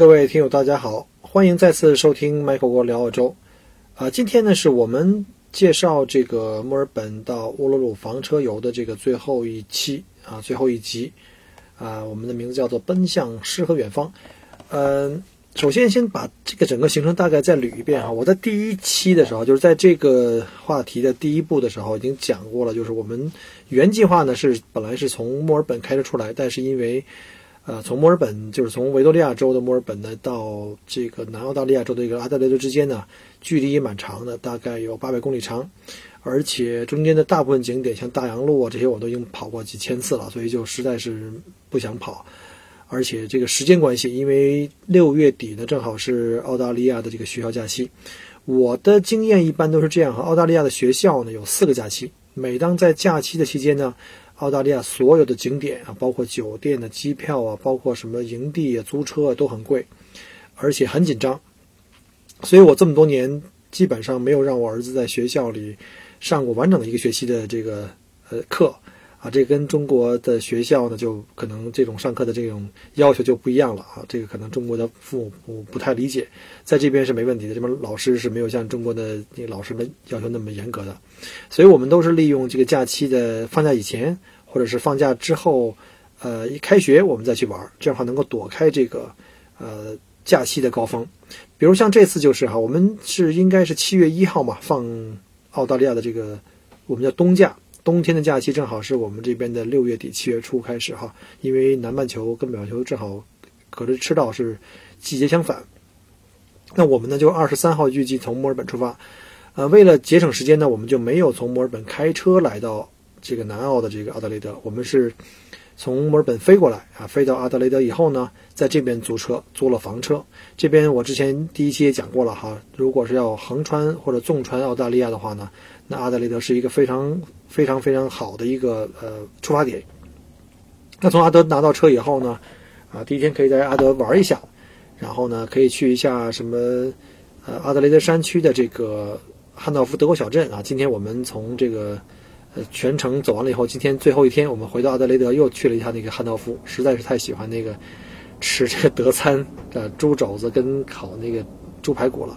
各位听友，大家好，欢迎再次收听 Michael 国聊澳洲。啊，今天呢是我们介绍这个墨尔本到乌鲁鲁房车游的这个最后一期啊，最后一集啊，我们的名字叫做“奔向诗和远方”。嗯，首先先把这个整个行程大概再捋一遍啊。我在第一期的时候，就是在这个话题的第一步的时候已经讲过了，就是我们原计划呢是本来是从墨尔本开车出来，但是因为呃，从墨尔本就是从维多利亚州的墨尔本呢，到这个南澳大利亚州的一个阿德莱德之间呢，距离也蛮长的，大概有八百公里长，而且中间的大部分景点，像大洋路啊这些，我都已经跑过几千次了，所以就实在是不想跑。而且这个时间关系，因为六月底呢，正好是澳大利亚的这个学校假期。我的经验一般都是这样，和澳大利亚的学校呢有四个假期，每当在假期的期间呢。澳大利亚所有的景点啊，包括酒店的机票啊，包括什么营地啊、租车啊，都很贵，而且很紧张。所以我这么多年基本上没有让我儿子在学校里上过完整的一个学期的这个呃课啊。这跟中国的学校呢，就可能这种上课的这种要求就不一样了啊。这个可能中国的父母不不太理解，在这边是没问题的，这边老师是没有像中国的那老师们要求那么严格的。所以我们都是利用这个假期的放假以前。或者是放假之后，呃，一开学我们再去玩，这样的话能够躲开这个呃假期的高峰。比如像这次就是哈，我们是应该是七月一号嘛，放澳大利亚的这个我们叫冬假，冬天的假期正好是我们这边的六月底七月初开始哈，因为南半球跟北半球正好隔着赤道是季节相反。那我们呢就二十三号预计从墨尔本出发，呃，为了节省时间呢，我们就没有从墨尔本开车来到。这个南澳的这个阿德雷德，我们是从墨尔本飞过来啊，飞到阿德雷德以后呢，在这边租车，租了房车。这边我之前第一期也讲过了哈，如果是要横穿或者纵穿澳大利亚的话呢，那阿德雷德是一个非常非常非常好的一个呃出发点。那从阿德拿到车以后呢，啊，第一天可以在阿德玩一下，然后呢，可以去一下什么呃阿德雷德山区的这个汉道夫德国小镇啊。今天我们从这个。呃，全程走完了以后，今天最后一天，我们回到阿德雷德，又去了一下那个汉道夫，实在是太喜欢那个吃这个德餐的猪肘子跟烤那个猪排骨了，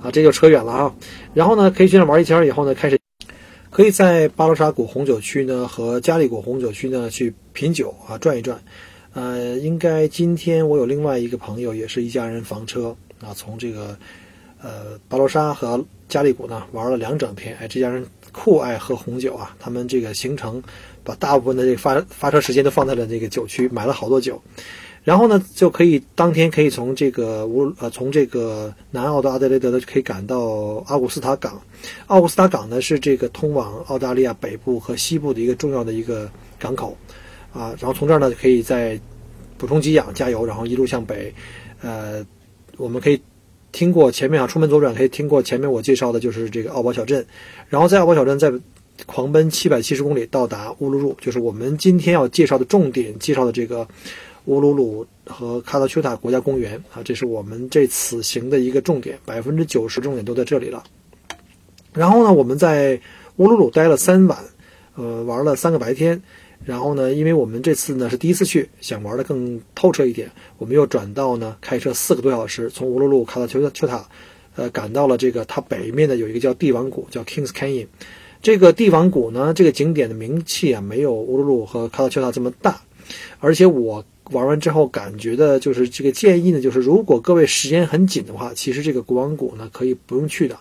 啊，这就扯远了啊。然后呢，可以去那玩一圈以后呢，开始可以在巴罗沙谷红酒区呢和加利谷红酒区呢去品酒啊，转一转。呃，应该今天我有另外一个朋友，也是一家人房车啊，从这个呃巴罗沙和加利谷呢玩了两整天，哎，这家人。酷爱喝红酒啊！他们这个行程，把大部分的这个发发车时间都放在了这个酒区，买了好多酒，然后呢，就可以当天可以从这个乌呃从这个南澳的阿德雷德的可以赶到奥古斯塔港。奥古斯塔港呢是这个通往澳大利亚北部和西部的一个重要的一个港口啊。然后从这儿呢可以再补充给氧加油，然后一路向北，呃，我们可以。听过前面啊，出门左转可以听过前面我介绍的就是这个奥堡小镇，然后在奥堡小镇再狂奔七百七十公里到达乌鲁鲁，就是我们今天要介绍的重点介绍的这个乌鲁鲁和卡达丘塔国家公园啊，这是我们这次行的一个重点，百分之九十重点都在这里了。然后呢，我们在乌鲁鲁待了三晚，呃，玩了三个白天。然后呢，因为我们这次呢是第一次去，想玩的更透彻一点，我们又转到呢开车四个多小时，从乌鲁鲁卡到丘丘塔，呃，赶到了这个它北面的有一个叫帝王谷，叫 Kings Canyon。这个帝王谷呢，这个景点的名气啊，没有乌鲁鲁和卡到丘塔这么大。而且我玩完之后感觉的就是这个建议呢，就是如果各位时间很紧的话，其实这个国王谷呢可以不用去的。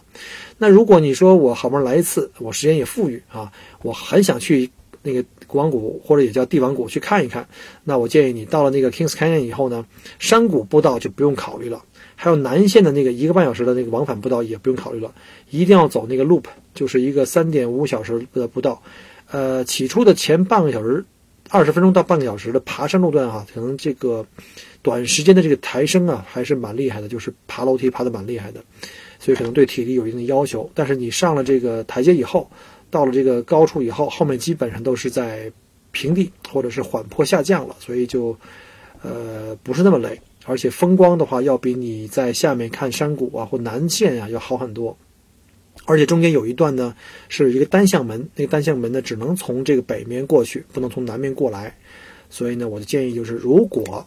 那如果你说我好不容易来一次，我时间也富裕啊，我很想去。那个国王谷或者也叫帝王谷去看一看，那我建议你到了那个 Kings Canyon 以后呢，山谷步道就不用考虑了，还有南线的那个一个半小时的那个往返步道也不用考虑了，一定要走那个 Loop，就是一个三点五小时的步道。呃，起初的前半个小时，二十分钟到半个小时的爬山路段哈，可能这个短时间的这个抬升啊，还是蛮厉害的，就是爬楼梯爬的蛮厉害的，所以可能对体力有一定的要求。但是你上了这个台阶以后，到了这个高处以后，后面基本上都是在平地或者是缓坡下降了，所以就呃不是那么累，而且风光的话要比你在下面看山谷啊或南线啊要好很多。而且中间有一段呢，是一个单向门，那个单向门呢只能从这个北面过去，不能从南面过来。所以呢，我的建议就是，如果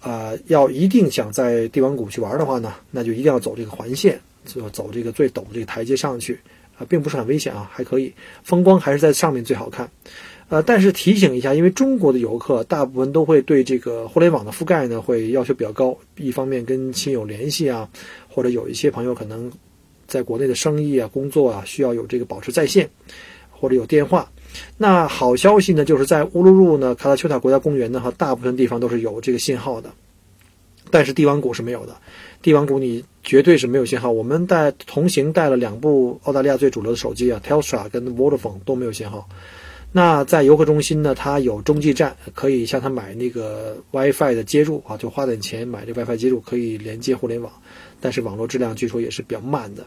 啊要一定想在帝王谷去玩的话呢，那就一定要走这个环线，就走这个最陡的这个台阶上去啊，并不是很危险啊，还可以，风光还是在上面最好看。呃，但是提醒一下，因为中国的游客大部分都会对这个互联网的覆盖呢会要求比较高，一方面跟亲友联系啊，或者有一些朋友可能。在国内的生意啊、工作啊，需要有这个保持在线，或者有电话。那好消息呢，就是在乌鲁鲁呢，卡拉丘塔国家公园呢，哈，大部分地方都是有这个信号的。但是帝王谷是没有的，帝王谷你绝对是没有信号。我们带同行带了两部澳大利亚最主流的手机啊，Telstra 跟 Vodafone 都没有信号。那在游客中心呢，它有中继站，可以向它买那个 WiFi 的接入啊，就花点钱买这 WiFi 接入，可以连接互联网。但是网络质量据说也是比较慢的。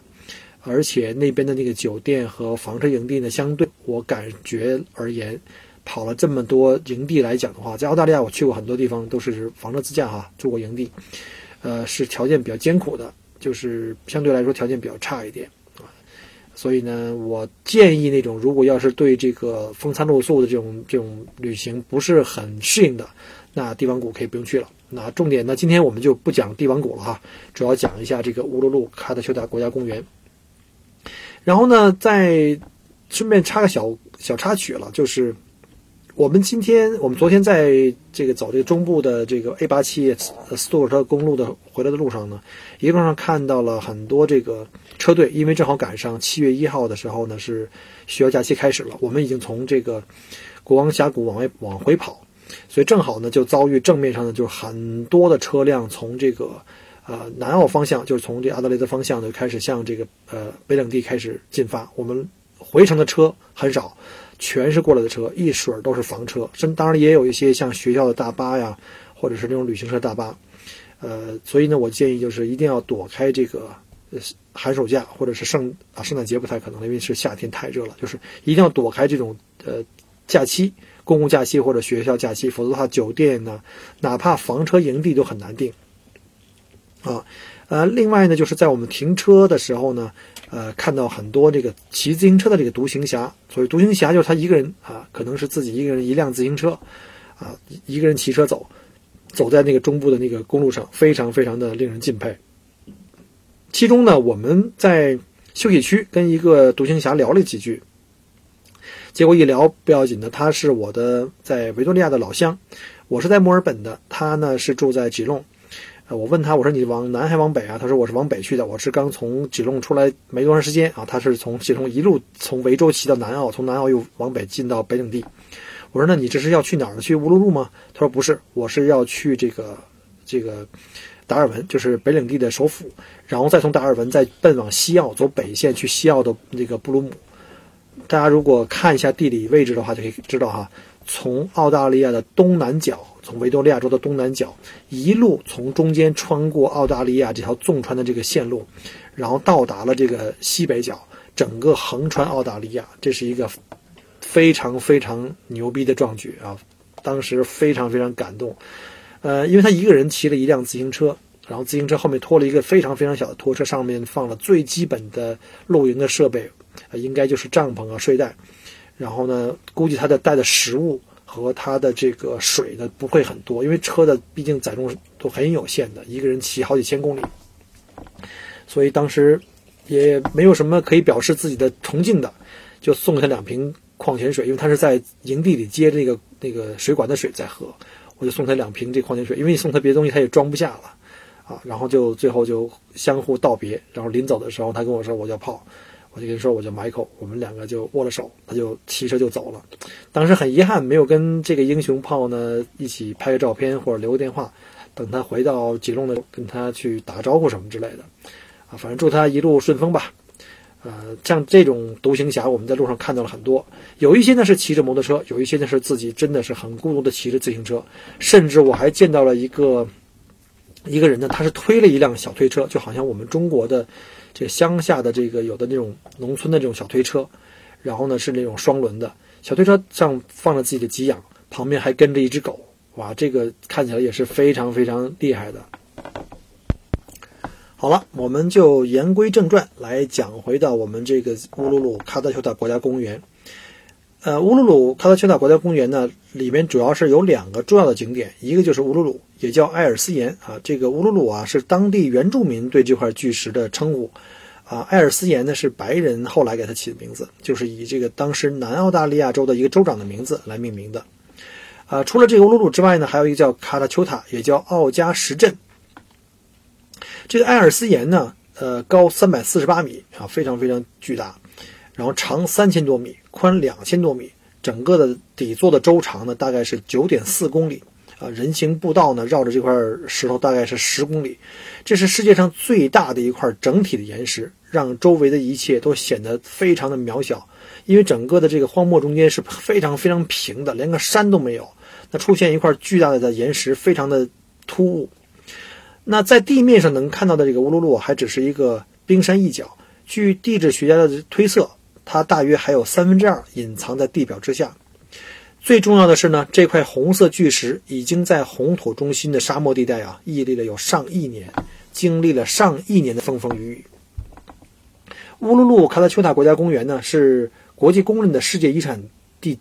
而且那边的那个酒店和房车营地呢，相对我感觉而言，跑了这么多营地来讲的话，在澳大利亚我去过很多地方，都是房车自驾哈，住过营地，呃，是条件比较艰苦的，就是相对来说条件比较差一点。所以呢，我建议那种如果要是对这个风餐露宿的这种这种旅行不是很适应的，那帝王谷可以不用去了。那重点呢，今天我们就不讲帝王谷了哈，主要讲一下这个乌鲁鲁喀特丘达国家公园。然后呢，再顺便插个小小插曲了，就是我们今天，我们昨天在这个走这个中部的这个 A 八七斯图尔特公路的回来的路上呢，一路上看到了很多这个车队，因为正好赶上七月一号的时候呢是学校假期开始了，我们已经从这个国王峡谷往外往回跑，所以正好呢就遭遇正面上呢就是很多的车辆从这个。呃，南澳方向就是从这阿德雷德方向呢开始向这个呃北领地开始进发。我们回程的车很少，全是过来的车，一水儿都是房车。甚当然也有一些像学校的大巴呀，或者是那种旅行社大巴。呃，所以呢，我建议就是一定要躲开这个寒暑假或者是圣啊圣诞节不太可能，因为是夏天太热了。就是一定要躲开这种呃假期、公共假期或者学校假期，否则的话，酒店呢，哪怕房车营地都很难订。啊，呃，另外呢，就是在我们停车的时候呢，呃，看到很多这个骑自行车的这个独行侠。所谓独行侠，就是他一个人啊，可能是自己一个人一辆自行车，啊，一个人骑车走，走在那个中部的那个公路上，非常非常的令人敬佩。其中呢，我们在休息区跟一个独行侠聊了几句，结果一聊不要紧的，他是我的在维多利亚的老乡，我是在墨尔本的，他呢是住在吉隆。我问他，我说你往南还往北啊？他说我是往北去的，我是刚从吉隆出来没多长时间啊。他是从吉隆一路从维州骑到南澳，从南澳又往北进到北领地。我说那你这是要去哪儿呢？去乌鲁鲁吗？他说不是，我是要去这个这个达尔文，就是北领地的首府，然后再从达尔文再奔往西澳，走北线去西澳的那个布鲁姆。大家如果看一下地理位置的话，就可以知道哈，从澳大利亚的东南角。从维多利亚州的东南角一路从中间穿过澳大利亚这条纵穿的这个线路，然后到达了这个西北角，整个横穿澳大利亚，这是一个非常非常牛逼的壮举啊！当时非常非常感动，呃，因为他一个人骑了一辆自行车，然后自行车后面拖了一个非常非常小的拖车，上面放了最基本的露营的设备，应该就是帐篷啊、睡袋，然后呢，估计他的带的食物。和他的这个水呢不会很多，因为车的毕竟载重都很有限的，一个人骑好几千公里，所以当时也没有什么可以表示自己的崇敬的，就送他两瓶矿泉水，因为他是在营地里接那个那个水管的水在喝，我就送他两瓶这矿泉水，因为你送他别的东西他也装不下了啊，然后就最后就相互道别，然后临走的时候他跟我说我叫泡，我就跟他说我叫 Michael，我们两个就握了手，他就骑车就走了。当时很遗憾，没有跟这个英雄炮呢一起拍个照片或者留个电话，等他回到吉隆的跟他去打个招呼什么之类的。啊，反正祝他一路顺风吧。呃，像这种独行侠，我们在路上看到了很多，有一些呢是骑着摩托车，有一些呢是自己真的是很孤独的骑着自行车，甚至我还见到了一个一个人呢，他是推了一辆小推车，就好像我们中国的这乡下的这个有的那种农村的这种小推车，然后呢是那种双轮的。小推车上放了自己的给养，旁边还跟着一只狗，哇，这个看起来也是非常非常厉害的。好了，我们就言归正传，来讲回到我们这个乌鲁鲁喀特丘塔国家公园。呃，乌鲁鲁喀特丘塔国家公园呢，里面主要是有两个重要的景点，一个就是乌鲁鲁，也叫埃尔斯岩啊。这个乌鲁鲁啊，是当地原住民对这块巨石的称呼啊。埃尔斯岩呢，是白人后来给它起的名字，就是以这个当时南澳大利亚州的一个州长的名字来命名的。啊，除了这个乌鲁鲁之外呢，还有一个叫喀特丘塔，也叫奥加什镇。这个埃尔斯岩呢，呃，高三百四十八米啊，非常非常巨大，然后长三千多米，宽两千多米，整个的底座的周长呢大概是九点四公里啊，人行步道呢绕着这块石头大概是十公里，这是世界上最大的一块整体的岩石，让周围的一切都显得非常的渺小，因为整个的这个荒漠中间是非常非常平的，连个山都没有，那出现一块巨大的岩石，非常的突兀。那在地面上能看到的这个乌鲁鲁还只是一个冰山一角。据地质学家的推测，它大约还有三分之二隐藏在地表之下。最重要的是呢，这块红色巨石已经在红土中心的沙漠地带啊屹立了有上亿年，经历了上亿年的风风雨雨。乌鲁鲁喀特丘塔国家公园呢是国际公认的世界遗产地，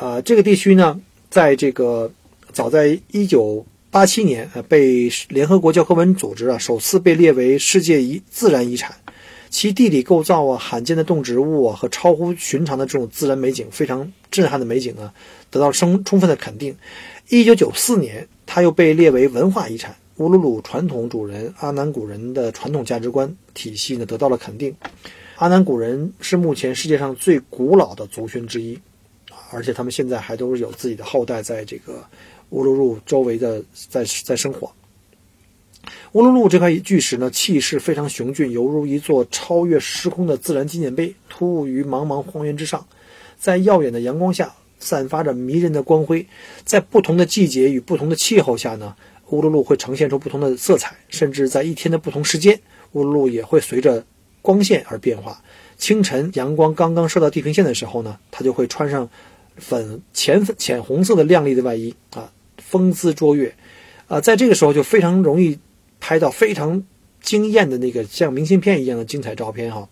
呃，这个地区呢，在这个早在一九。八七年，呃，被联合国教科文组织啊首次被列为世界遗自然遗产，其地理构造啊、罕见的动植物啊和超乎寻常的这种自然美景，非常震撼的美景呢，得到充充分的肯定。一九九四年，它又被列为文化遗产。乌鲁鲁传统主人阿南古人的传统价值观体系呢，得到了肯定。阿南古人是目前世界上最古老的族群之一，而且他们现在还都是有自己的后代在这个。乌鲁鲁周围的在在生活。乌鲁鲁这块巨石呢，气势非常雄峻，犹如一座超越时空的自然纪念碑，突兀于茫茫荒原之上，在耀眼的阳光下散发着迷人的光辉。在不同的季节与不同的气候下呢，乌鲁鲁会呈现出不同的色彩，甚至在一天的不同时间，乌鲁鲁也会随着光线而变化。清晨阳光刚刚射到地平线的时候呢，它就会穿上粉浅粉浅红色的亮丽的外衣啊。风姿卓越，啊，在这个时候就非常容易拍到非常惊艳的那个像明信片一样的精彩照片哈。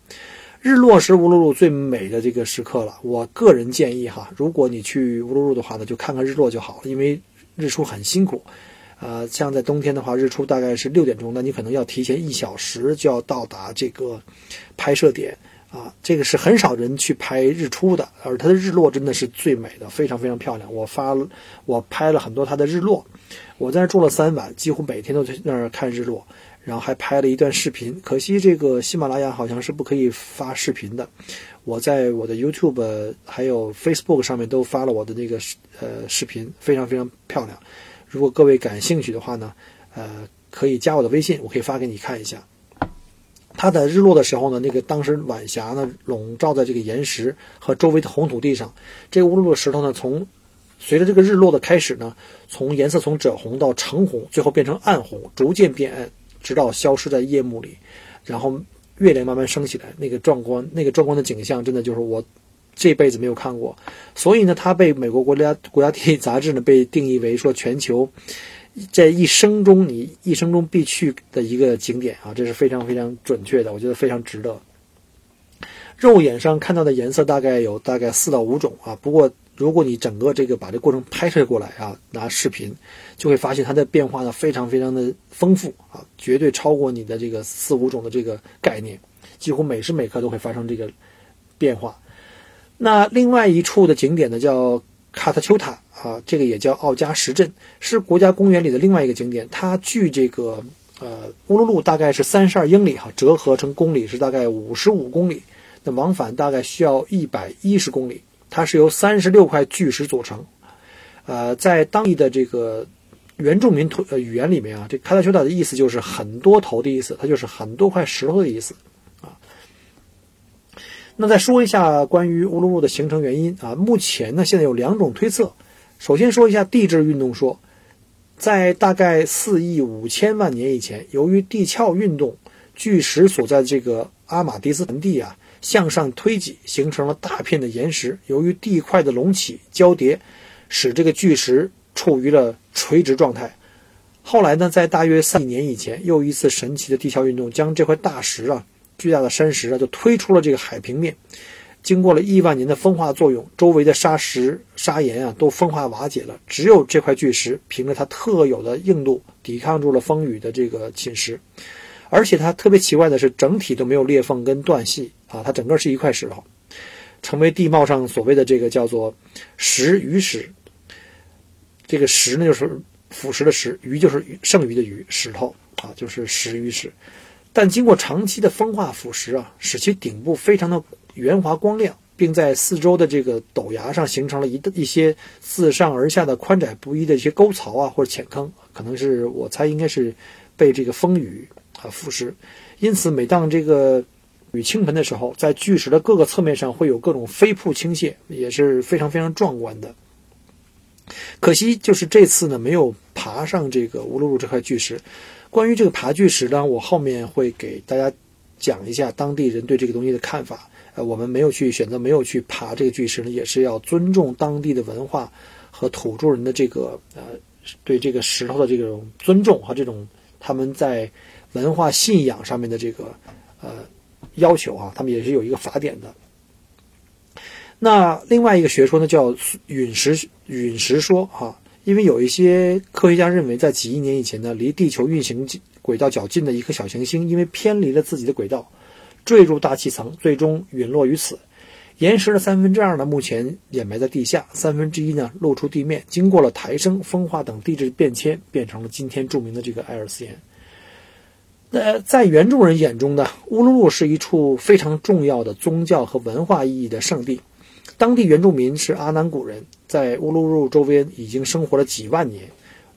日落是乌鲁鲁最美的这个时刻了。我个人建议哈，如果你去乌鲁鲁的话呢，就看看日落就好了，因为日出很辛苦。呃，像在冬天的话，日出大概是六点钟，那你可能要提前一小时就要到达这个拍摄点。啊，这个是很少人去拍日出的，而它的日落真的是最美的，非常非常漂亮。我发，我拍了很多它的日落，我在那住了三晚，几乎每天都在那儿看日落，然后还拍了一段视频。可惜这个喜马拉雅好像是不可以发视频的。我在我的 YouTube 还有 Facebook 上面都发了我的那个视呃视频，非常非常漂亮。如果各位感兴趣的话呢，呃，可以加我的微信，我可以发给你看一下。它在日落的时候呢，那个当时晚霞呢笼罩在这个岩石和周围的红土地上，这个乌鲁鲁石头呢，从随着这个日落的开始呢，从颜色从赭红到橙红，最后变成暗红，逐渐变暗，直到消失在夜幕里，然后月亮慢慢升起来，那个壮观，那个壮观的景象，真的就是我这辈子没有看过。所以呢，它被美国国家国家地理杂志呢被定义为说全球。在一生中，你一生中必去的一个景点啊，这是非常非常准确的，我觉得非常值得。肉眼上看到的颜色大概有大概四到五种啊，不过如果你整个这个把这过程拍摄过来啊，拿视频，就会发现它的变化呢非常非常的丰富啊，绝对超过你的这个四五种的这个概念，几乎每时每刻都会发生这个变化。那另外一处的景点呢，叫卡特丘塔。啊，这个也叫奥加什镇，是国家公园里的另外一个景点。它距这个呃乌鲁鲁大概是三十二英里，哈，折合成公里是大概五十五公里。那往返大概需要一百一十公里。它是由三十六块巨石组成，呃，在当地的这个原住民土呃语言里面啊，这卡塔丘达的意思就是很多头的意思，它就是很多块石头的意思啊。那再说一下关于乌鲁鲁的形成原因啊，目前呢现在有两种推测。首先说一下地质运动说，在大概四亿五千万年以前，由于地壳运动，巨石所在的这个阿马迪斯盆地啊。向上推挤，形成了大片的岩石。由于地块的隆起交叠，使这个巨石处于了垂直状态。后来呢，在大约三亿年以前，又一次神奇的地壳运动将这块大石啊，巨大的山石啊，就推出了这个海平面。经过了亿万年的风化作用，周围的沙石、砂岩啊，都风化瓦解了。只有这块巨石，凭着它特有的硬度，抵抗住了风雨的这个侵蚀。而且它特别奇怪的是，整体都没有裂缝跟断隙啊，它整个是一块石头，成为地貌上所谓的这个叫做“石鱼石”。这个“石”呢，就是腐蚀的“石”，“鱼”就是剩余的“鱼”，石头啊，就是石鱼石。但经过长期的风化腐蚀啊，使其顶部非常的圆滑光亮，并在四周的这个陡崖上形成了一一些自上而下的宽窄不一的一些沟槽啊，或者浅坑，可能是我猜应该是被这个风雨。啊，腐蚀，因此每当这个雨倾盆的时候，在巨石的各个侧面上会有各种飞瀑倾泻，也是非常非常壮观的。可惜就是这次呢，没有爬上这个乌鲁鲁这块巨石。关于这个爬巨石呢，我后面会给大家讲一下当地人对这个东西的看法。呃，我们没有去选择，没有去爬这个巨石呢，也是要尊重当地的文化和土著人的这个呃对这个石头的这种尊重和这种他们在。文化信仰上面的这个呃要求啊，他们也是有一个法典的。那另外一个学说呢，叫陨石陨石说啊，因为有一些科学家认为，在几亿年以前呢，离地球运行轨道较近的一颗小行星，因为偏离了自己的轨道，坠入大气层，最终陨落于此。岩石的三分之二呢，目前掩埋在地下，三分之一呢露出地面，经过了抬升、风化等地质变迁，变成了今天著名的这个埃尔斯岩。那在原住人眼中呢，乌鲁鲁是一处非常重要的宗教和文化意义的圣地。当地原住民是阿南古人，在乌鲁鲁周边已经生活了几万年。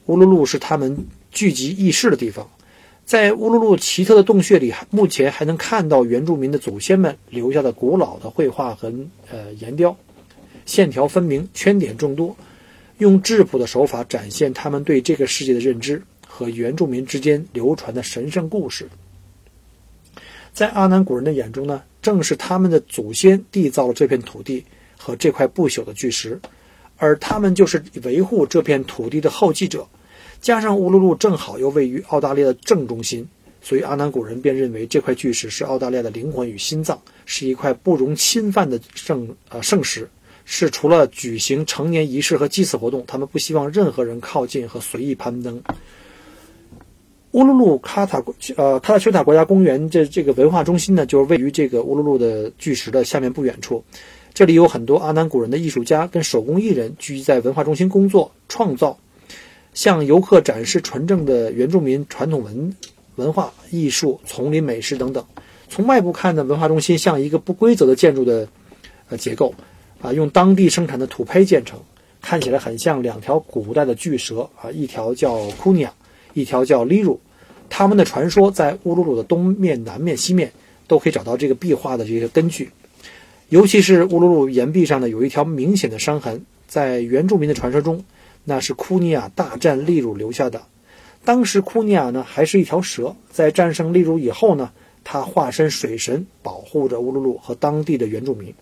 乌鲁鲁是他们聚集议事的地方。在乌鲁鲁奇特的洞穴里，目前还能看到原住民的祖先们留下的古老的绘画和呃岩雕，线条分明，圈点众多，用质朴的手法展现他们对这个世界的认知。和原住民之间流传的神圣故事，在阿南古人的眼中呢，正是他们的祖先缔造了这片土地和这块不朽的巨石，而他们就是维护这片土地的后继者。加上乌鲁鲁正好又位于澳大利亚的正中心，所以阿南古人便认为这块巨石是澳大利亚的灵魂与心脏，是一块不容侵犯的圣呃圣石，是除了举行成年仪式和祭祀活动，他们不希望任何人靠近和随意攀登。乌鲁鲁卡塔呃卡塔丘塔国家公园这这个文化中心呢，就是位于这个乌鲁鲁的巨石的下面不远处。这里有很多阿南古人的艺术家跟手工艺人聚集在文化中心工作创造，向游客展示纯正的原住民传统文文化艺术、丛林美食等等。从外部看呢，文化中心像一个不规则的建筑的呃结构啊，用当地生产的土坯建成，看起来很像两条古代的巨蛇啊，一条叫库尼亚。一条叫利鲁，他们的传说在乌鲁鲁的东面、南面、西面都可以找到这个壁画的这个根据。尤其是乌鲁鲁岩壁上呢，有一条明显的伤痕，在原住民的传说中，那是库尼亚大战利鲁留下的。当时库尼亚呢还是一条蛇，在战胜利鲁以后呢，他化身水神，保护着乌鲁鲁和当地的原住民。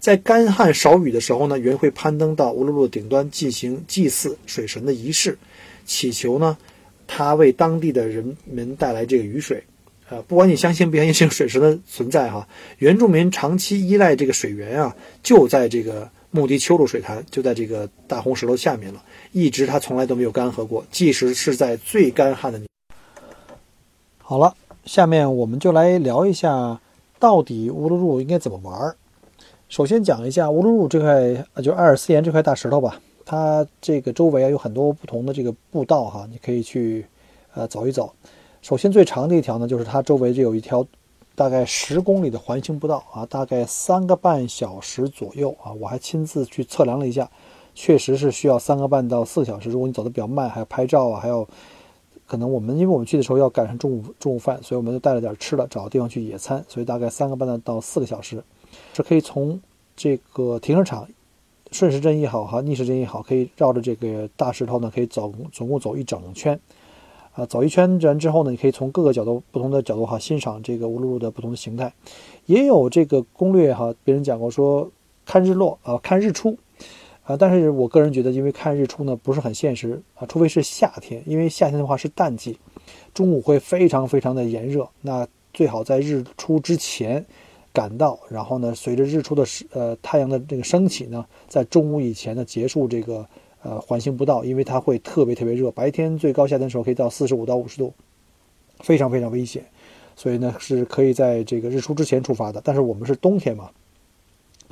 在干旱少雨的时候呢，原会攀登到乌鲁鲁的顶端进行祭祀水神的仪式。祈求呢，他为当地的人们带来这个雨水，呃，不管你相信不相信这个水池的存在哈，原住民长期依赖这个水源啊，就在这个穆迪丘鲁水潭，就在这个大红石头下面了，一直它从来都没有干涸过，即使是在最干旱的。好了，下面我们就来聊一下，到底乌鲁鲁应该怎么玩儿。首先讲一下乌鲁鲁这块，就阿尔斯岩这块大石头吧。它这个周围啊有很多不同的这个步道哈，你可以去呃走一走。首先最长的一条呢，就是它周围就有一条大概十公里的环形步道啊，大概三个半小时左右啊，我还亲自去测量了一下，确实是需要三个半到四个小时。如果你走的比较慢，还要拍照啊，还有可能我们因为我们去的时候要赶上中午中午饭，所以我们就带了点吃的，找个地方去野餐，所以大概三个半到四个小时，是可以从这个停车场。顺时针也好，哈，逆时针也好，可以绕着这个大石头呢，可以走，总共走一整圈，啊，走一圈完之后呢，你可以从各个角度、不同的角度哈，欣赏这个乌鲁鲁的不同的形态。也有这个攻略哈，别人讲过说看日落啊，看日出，啊，但是我个人觉得，因为看日出呢不是很现实啊，除非是夏天，因为夏天的话是淡季，中午会非常非常的炎热，那最好在日出之前。赶到，然后呢，随着日出的呃太阳的这个升起呢，在中午以前呢结束这个呃环形步道，因为它会特别特别热，白天最高夏天的时候可以到四十五到五十度，非常非常危险，所以呢是可以在这个日出之前出发的。但是我们是冬天嘛，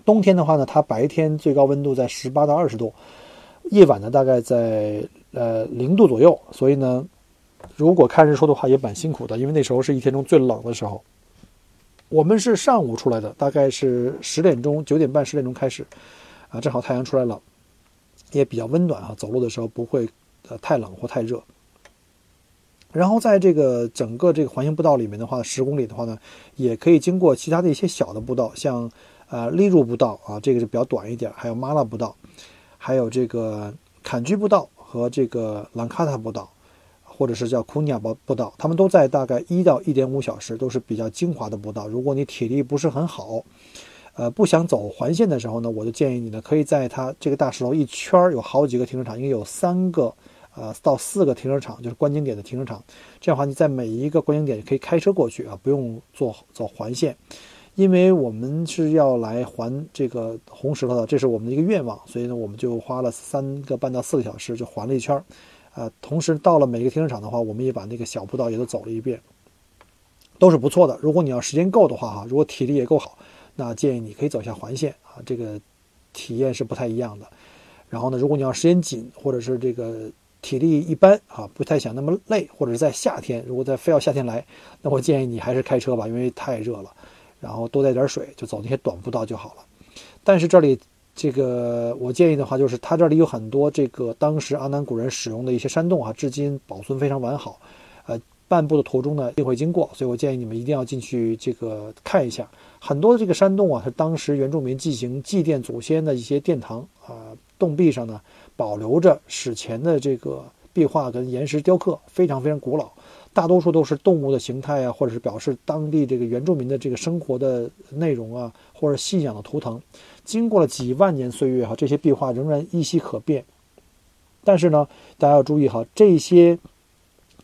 冬天的话呢，它白天最高温度在十八到二十度，夜晚呢大概在呃零度左右，所以呢，如果看日出的话也蛮辛苦的，因为那时候是一天中最冷的时候。我们是上午出来的，大概是十点钟、九点半、十点钟开始，啊，正好太阳出来了，也比较温暖啊，走路的时候不会呃太冷或太热。然后在这个整个这个环形步道里面的话，十公里的话呢，也可以经过其他的一些小的步道，像呃利入步道啊，这个是比较短一点，还有马拉步道，还有这个坎居步道和这个兰卡塔步道。或者是叫库尼亚步步道，他们都在大概一到一点五小时，都是比较精华的步道。如果你体力不是很好，呃，不想走环线的时候呢，我就建议你呢，可以在它这个大石头一圈儿有好几个停车场，应该有三个呃到四个停车场，就是观景点的停车场。这样的话，你在每一个观景点可以开车过去啊，不用坐走环线。因为我们是要来环这个红石头的，这是我们的一个愿望，所以呢，我们就花了三个半到四个小时就环了一圈儿。呃，同时到了每一个停车场的话，我们也把那个小步道也都走了一遍，都是不错的。如果你要时间够的话，哈，如果体力也够好，那建议你可以走下环线啊，这个体验是不太一样的。然后呢，如果你要时间紧，或者是这个体力一般啊，不太想那么累，或者是在夏天，如果在非要夏天来，那我建议你还是开车吧，因为太热了。然后多带点水，就走那些短步道就好了。但是这里。这个我建议的话，就是它这里有很多这个当时阿南古人使用的一些山洞啊，至今保存非常完好。呃，漫步的途中呢，一定会经过，所以我建议你们一定要进去这个看一下。很多的这个山洞啊，是当时原住民进行祭奠祖先的一些殿堂啊，洞壁上呢保留着史前的这个壁画跟岩石雕刻，非常非常古老。大多数都是动物的形态啊，或者是表示当地这个原住民的这个生活的内容啊，或者信仰的图腾。经过了几万年岁月哈，这些壁画仍然依稀可辨。但是呢，大家要注意哈，这些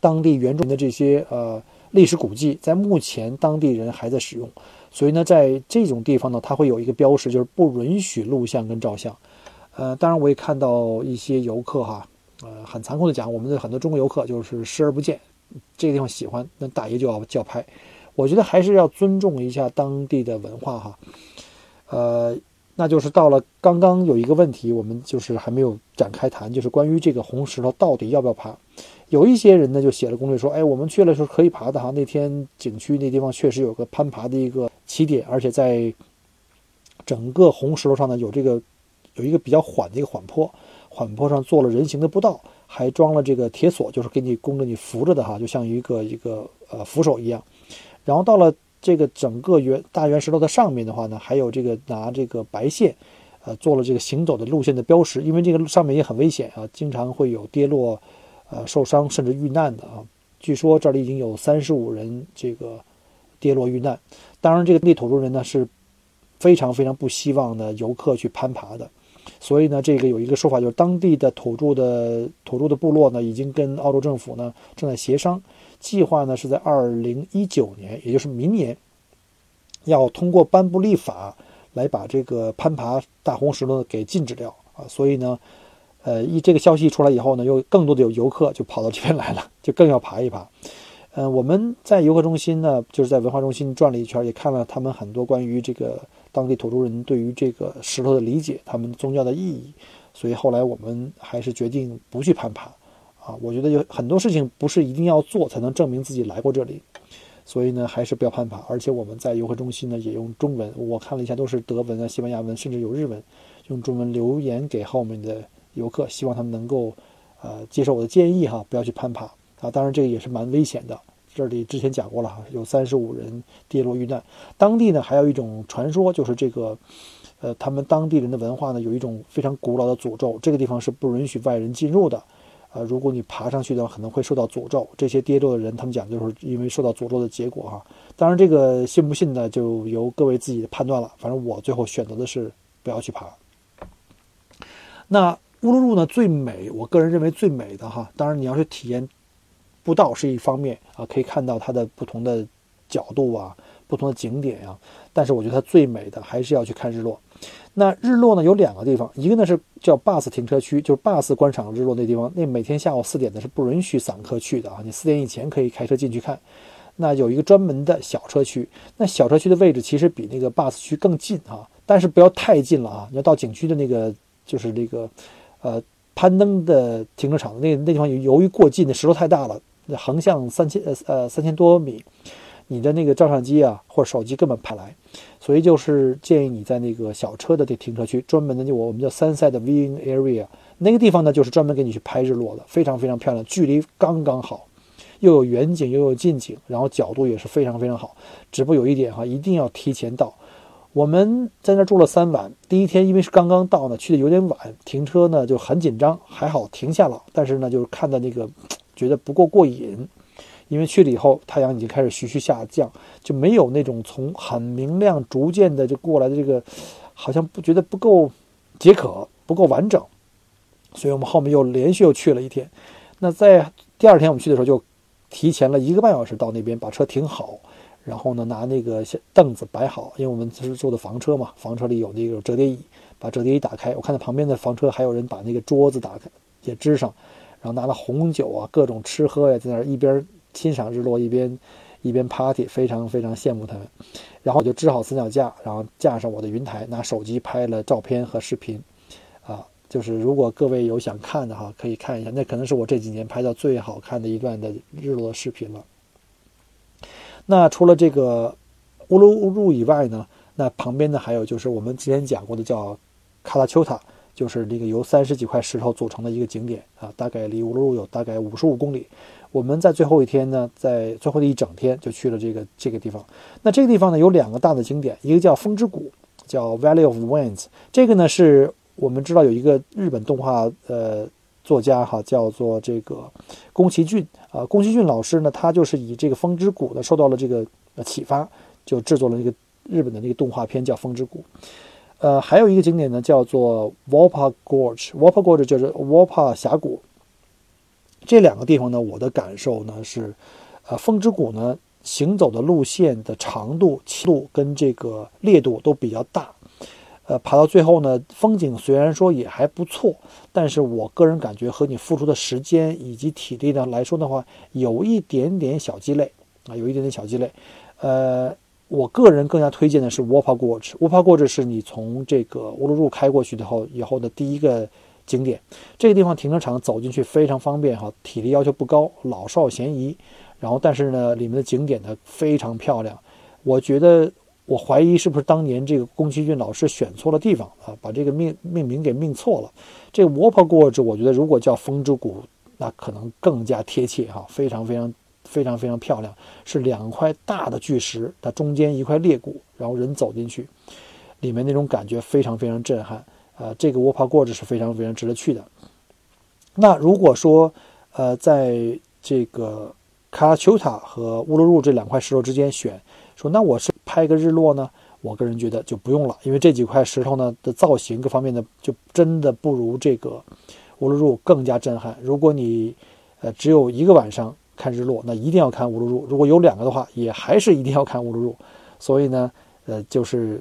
当地原住民的这些呃历史古迹，在目前当地人还在使用。所以呢，在这种地方呢，它会有一个标识，就是不允许录像跟照相。呃，当然我也看到一些游客哈，呃，很残酷的讲，我们的很多中国游客就是视而不见，这个地方喜欢，那大爷就要叫拍。我觉得还是要尊重一下当地的文化哈，呃。那就是到了刚刚有一个问题，我们就是还没有展开谈，就是关于这个红石头到底要不要爬。有一些人呢就写了攻略说，哎，我们去了是可以爬的哈。那天景区那地方确实有个攀爬的一个起点，而且在整个红石头上呢有这个有一个比较缓的一个缓坡，缓坡上做了人行的步道，还装了这个铁索，就是给你供着你扶着的哈，就像一个一个呃扶手一样。然后到了。这个整个圆大圆石头的上面的话呢，还有这个拿这个白线，呃，做了这个行走的路线的标识，因为这个上面也很危险啊，经常会有跌落、呃受伤甚至遇难的啊。据说这里已经有三十五人这个跌落遇难。当然，这个地土著人呢是非常非常不希望呢游客去攀爬的，所以呢，这个有一个说法，就是当地的土著的土著的部落呢，已经跟澳洲政府呢正在协商。计划呢是在二零一九年，也就是明年，要通过颁布立法来把这个攀爬大红石头给禁止掉啊。所以呢，呃，一这个消息出来以后呢，又更多的有游客就跑到这边来了，就更要爬一爬。嗯，我们在游客中心呢，就是在文化中心转了一圈，也看了他们很多关于这个当地土著人对于这个石头的理解，他们宗教的意义。所以后来我们还是决定不去攀爬。啊，我觉得有很多事情不是一定要做才能证明自己来过这里，所以呢，还是不要攀爬。而且我们在游客中心呢，也用中文，我看了一下，都是德文啊、西班牙文，甚至有日文，用中文留言给后面的游客，希望他们能够呃接受我的建议哈，不要去攀爬啊。当然，这个也是蛮危险的。这里之前讲过了哈，有三十五人跌落遇难。当地呢，还有一种传说，就是这个。呃，他们当地人的文化呢，有一种非常古老的诅咒，这个地方是不允许外人进入的。呃，如果你爬上去的话，可能会受到诅咒。这些跌落的人，他们讲就是因为受到诅咒的结果哈。当然，这个信不信呢，就由各位自己的判断了。反正我最后选择的是不要去爬。那乌鲁鲁呢，最美，我个人认为最美的哈。当然，你要去体验步道是一方面啊，可以看到它的不同的角度啊，不同的景点呀。但是我觉得它最美的还是要去看日落。那日落呢有两个地方，一个呢是叫 bus 停车区，就是 bus 观赏日落那地方。那每天下午四点呢是不允许散客去的啊，你四点以前可以开车进去看。那有一个专门的小车区，那小车区的位置其实比那个 bus 区更近啊，但是不要太近了啊。你要到景区的那个就是那个呃攀登的停车场，那那地方由于过近，那石头太大了，横向三千呃呃三千多米。你的那个照相机啊，或者手机根本拍不来，所以就是建议你在那个小车的这停车区，专门的就我们叫 sunset viewing area，那个地方呢，就是专门给你去拍日落的，非常非常漂亮，距离刚刚好，又有远景又有近景，然后角度也是非常非常好。只不过有一点哈，一定要提前到。我们在那住了三晚，第一天因为是刚刚到呢，去的有点晚，停车呢就很紧张，还好停下了，但是呢就是看到那个觉得不够过瘾。因为去了以后，太阳已经开始徐徐下降，就没有那种从很明亮逐渐的就过来的这个，好像不觉得不够解渴，不够完整，所以我们后面又连续又去了一天。那在第二天我们去的时候，就提前了一个半小时到那边，把车停好，然后呢拿那个凳子摆好，因为我们是坐的房车嘛，房车里有那个折叠椅，把折叠椅打开，我看到旁边的房车还有人把那个桌子打开也支上，然后拿了红酒啊，各种吃喝呀，在那儿一边。欣赏日落，一边 一边 party，非常非常羡慕他们。然后我就支好三脚架，然后架上我的云台，拿手机拍了照片和视频。啊，就是如果各位有想看的哈，可以看一下，那可能是我这几年拍到最好看的一段的日落视频了。那除了这个乌鲁乌鲁以外呢，那旁边呢还有就是我们之前讲过的叫卡拉丘塔，就是那个由三十几块石头组成的一个景点啊，大概离乌鲁鲁有大概五十五公里。我们在最后一天呢，在最后的一整天就去了这个这个地方。那这个地方呢，有两个大的景点，一个叫风之谷，叫 Valley of Winds。这个呢，是我们知道有一个日本动画呃作家哈，叫做这个宫崎骏啊。宫崎骏老师呢，他就是以这个风之谷呢受到了这个启发，就制作了那个日本的那个动画片叫风之谷。呃，还有一个景点呢，叫做 Wapa Gorge，Wapa Gorge 就是 Wapa 峡谷。这两个地方呢，我的感受呢是，呃，风之谷呢行走的路线的长度、路跟这个烈度都比较大，呃，爬到最后呢，风景虽然说也还不错，但是我个人感觉和你付出的时间以及体力呢来说的话，有一点点小鸡肋啊，有一点点小鸡肋。呃，我个人更加推荐的是 Wapa Gorge，Wapa Gorge 是你从这个乌鲁鲁开过去的后以后的第一个。景点这个地方停车场走进去非常方便哈，体力要求不高，老少咸宜。然后但是呢，里面的景点呢非常漂亮。我觉得我怀疑是不是当年这个宫崎骏老师选错了地方啊，把这个命命名给命错了。这个 Wapa Gorge 我觉得如果叫风之谷，那可能更加贴切哈，非常非常非常非常漂亮，是两块大的巨石，它中间一块裂谷，然后人走进去，里面那种感觉非常非常震撼。呃，这个沃帕过着是非常非常值得去的。那如果说，呃，在这个卡拉丘塔和乌鲁鲁这两块石头之间选，说那我是拍个日落呢？我个人觉得就不用了，因为这几块石头呢的造型各方面的就真的不如这个乌鲁鲁更加震撼。如果你呃只有一个晚上看日落，那一定要看乌鲁鲁；如果有两个的话，也还是一定要看乌鲁鲁。所以呢，呃，就是。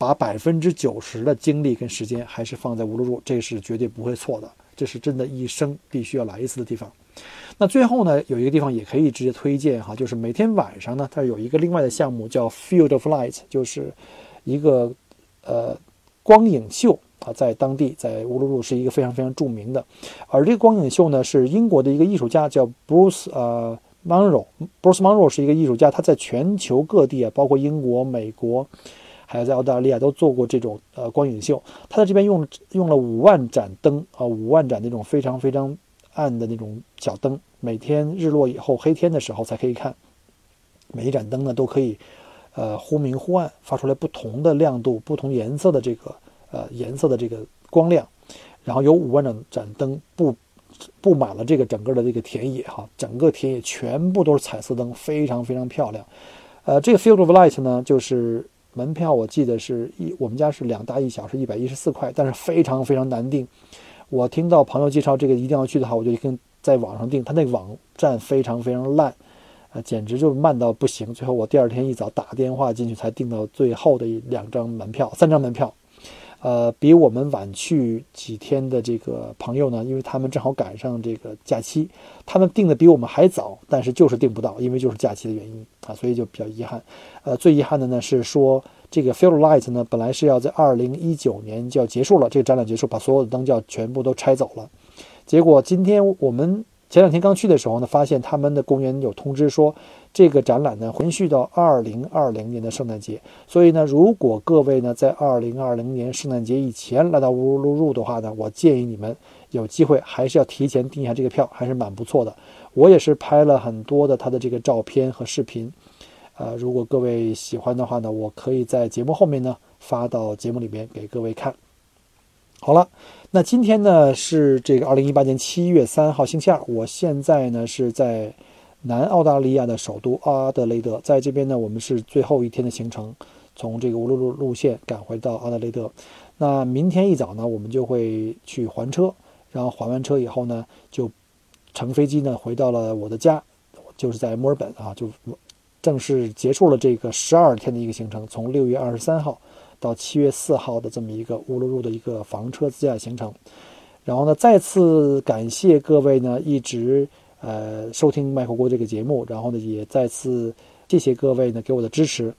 把百分之九十的精力跟时间还是放在乌鲁鲁，这是绝对不会错的。这是真的一生必须要来一次的地方。那最后呢，有一个地方也可以直接推荐哈，就是每天晚上呢，它有一个另外的项目叫 Field of Light，就是一个呃光影秀啊，在当地在乌鲁鲁是一个非常非常著名的。而这个光影秀呢，是英国的一个艺术家叫 Bruce 呃 Monroe，Bruce Monroe 是一个艺术家，他在全球各地啊，包括英国、美国，还有在澳大利亚都做过这种呃光影秀。他在这边用用了五万盏灯啊，五万盏那种非常非常暗的那种小灯，每天日落以后黑天的时候才可以看。每一盏灯呢都可以呃忽明忽暗，发出来不同的亮度、不同颜色的这个呃颜色的这个光亮。然后有五万盏盏灯布布满了这个整个的这个田野哈，整个田野全部都是彩色灯，非常非常漂亮。呃，这个 Field of Light 呢，就是门票我记得是一我们家是两大一小是一百一十四块，但是非常非常难订。我听到朋友介绍这个一定要去的话，我就跟在网上订，他那个网站非常非常烂，啊，简直就是慢到不行。最后我第二天一早打电话进去才订到最后的两张门票，三张门票。呃，比我们晚去几天的这个朋友呢，因为他们正好赶上这个假期，他们订的比我们还早，但是就是订不到，因为就是假期的原因啊，所以就比较遗憾。呃，最遗憾的呢是说，这个 Field Light 呢，本来是要在二零一九年就要结束了，这个展览结束，把所有的灯就要全部都拆走了，结果今天我们。前两天刚去的时候呢，发现他们的公园有通知说，这个展览呢延续到二零二零年的圣诞节。所以呢，如果各位呢在二零二零年圣诞节以前来到乌鲁鲁的话呢，我建议你们有机会还是要提前订一下这个票，还是蛮不错的。我也是拍了很多的他的这个照片和视频，呃，如果各位喜欢的话呢，我可以在节目后面呢发到节目里面给各位看。好了。那今天呢是这个二零一八年七月三号星期二，我现在呢是在南澳大利亚的首都阿德雷德，在这边呢我们是最后一天的行程，从这个乌鲁鲁路线赶回到阿德雷德。那明天一早呢我们就会去还车，然后还完车以后呢就乘飞机呢回到了我的家，就是在墨尔本啊，就正式结束了这个十二天的一个行程，从六月二十三号。到七月四号的这么一个乌鲁鲁的一个房车自驾行程，然后呢，再次感谢各位呢一直呃收听麦克锅这个节目，然后呢也再次谢谢各位呢给我的支持，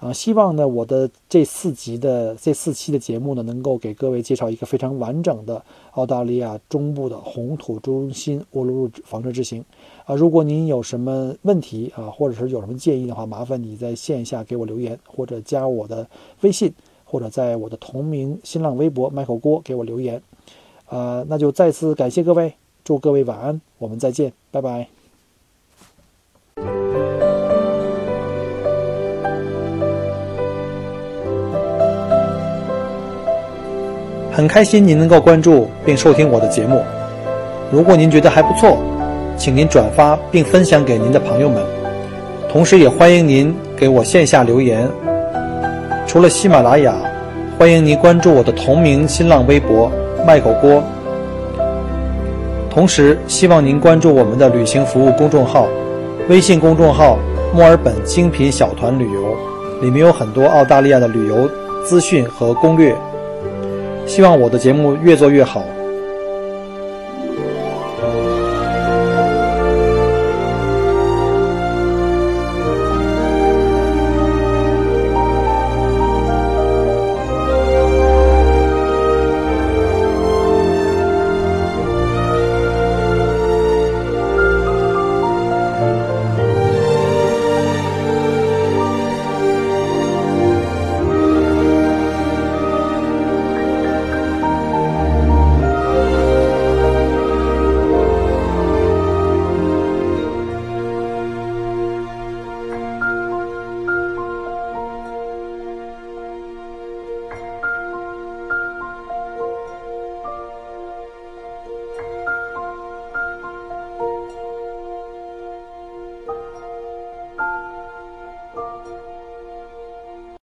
啊，希望呢我的这四集的这四期的节目呢能够给各位介绍一个非常完整的澳大利亚中部的红土中心乌鲁鲁房车之行，啊，如果您有什么问题啊，或者是有什么建议的话，麻烦你在线下给我留言或者加我的微信。或者在我的同名新浪微博 Michael 郭给我留言，呃，那就再次感谢各位，祝各位晚安，我们再见，拜拜。很开心您能够关注并收听我的节目，如果您觉得还不错，请您转发并分享给您的朋友们，同时也欢迎您给我线下留言。除了喜马拉雅，欢迎您关注我的同名新浪微博“麦口锅”。同时，希望您关注我们的旅行服务公众号，微信公众号“墨尔本精品小团旅游”，里面有很多澳大利亚的旅游资讯和攻略。希望我的节目越做越好。